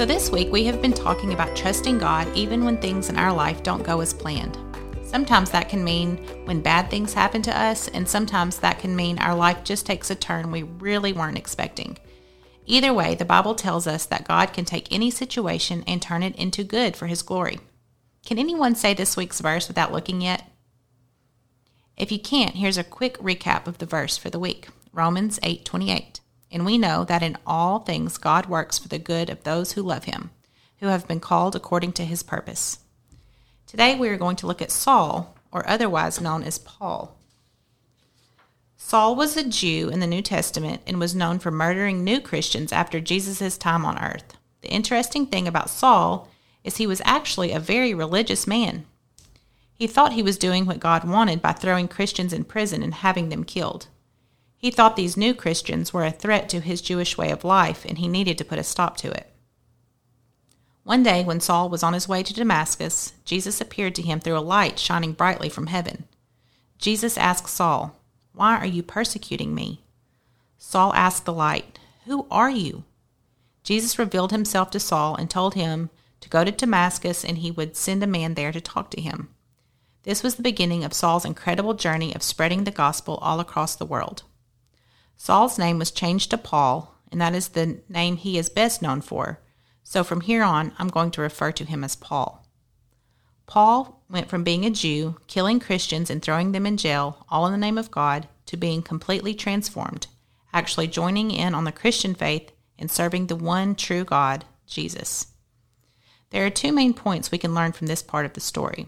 So, this week we have been talking about trusting God even when things in our life don't go as planned. Sometimes that can mean when bad things happen to us, and sometimes that can mean our life just takes a turn we really weren't expecting. Either way, the Bible tells us that God can take any situation and turn it into good for His glory. Can anyone say this week's verse without looking yet? If you can't, here's a quick recap of the verse for the week. Romans 8:28. And we know that in all things God works for the good of those who love him, who have been called according to his purpose. Today we are going to look at Saul, or otherwise known as Paul. Saul was a Jew in the New Testament and was known for murdering new Christians after Jesus' time on earth. The interesting thing about Saul is he was actually a very religious man. He thought he was doing what God wanted by throwing Christians in prison and having them killed. He thought these new Christians were a threat to his Jewish way of life and he needed to put a stop to it. One day, when Saul was on his way to Damascus, Jesus appeared to him through a light shining brightly from heaven. Jesus asked Saul, Why are you persecuting me? Saul asked the light, Who are you? Jesus revealed himself to Saul and told him to go to Damascus and he would send a man there to talk to him. This was the beginning of Saul's incredible journey of spreading the gospel all across the world. Saul's name was changed to Paul, and that is the name he is best known for so from here on, I'm going to refer to him as Paul. Paul went from being a Jew, killing Christians and throwing them in jail, all in the name of God, to being completely transformed, actually joining in on the Christian faith and serving the one true God, Jesus. There are two main points we can learn from this part of the story.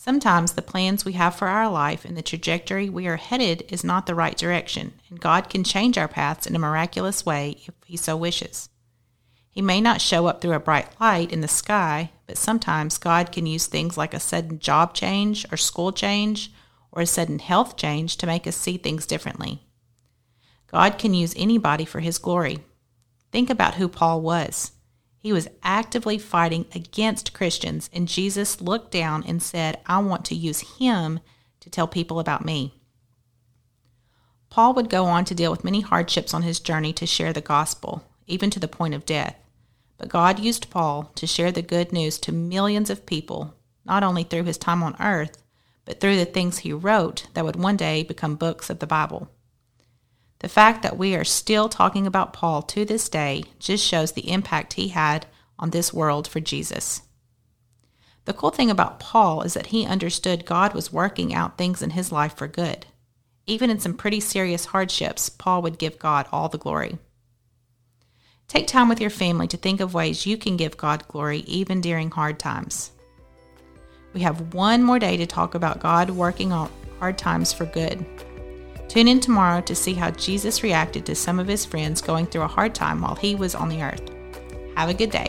Sometimes the plans we have for our life and the trajectory we are headed is not the right direction, and God can change our paths in a miraculous way if He so wishes. He may not show up through a bright light in the sky, but sometimes God can use things like a sudden job change or school change or a sudden health change to make us see things differently. God can use anybody for his glory. Think about who Paul was. He was actively fighting against Christians, and Jesus looked down and said, I want to use him to tell people about me. Paul would go on to deal with many hardships on his journey to share the gospel even to the point of death. But God used Paul to share the good news to millions of people, not only through his time on earth, but through the things he wrote that would one day become books of the Bible. The fact that we are still talking about Paul to this day just shows the impact he had on this world for Jesus. The cool thing about Paul is that he understood God was working out things in his life for good. Even in some pretty serious hardships, Paul would give God all the glory. Take time with your family to think of ways you can give God glory even during hard times. We have one more day to talk about God working on hard times for good. Tune in tomorrow to see how Jesus reacted to some of his friends going through a hard time while he was on the earth. Have a good day.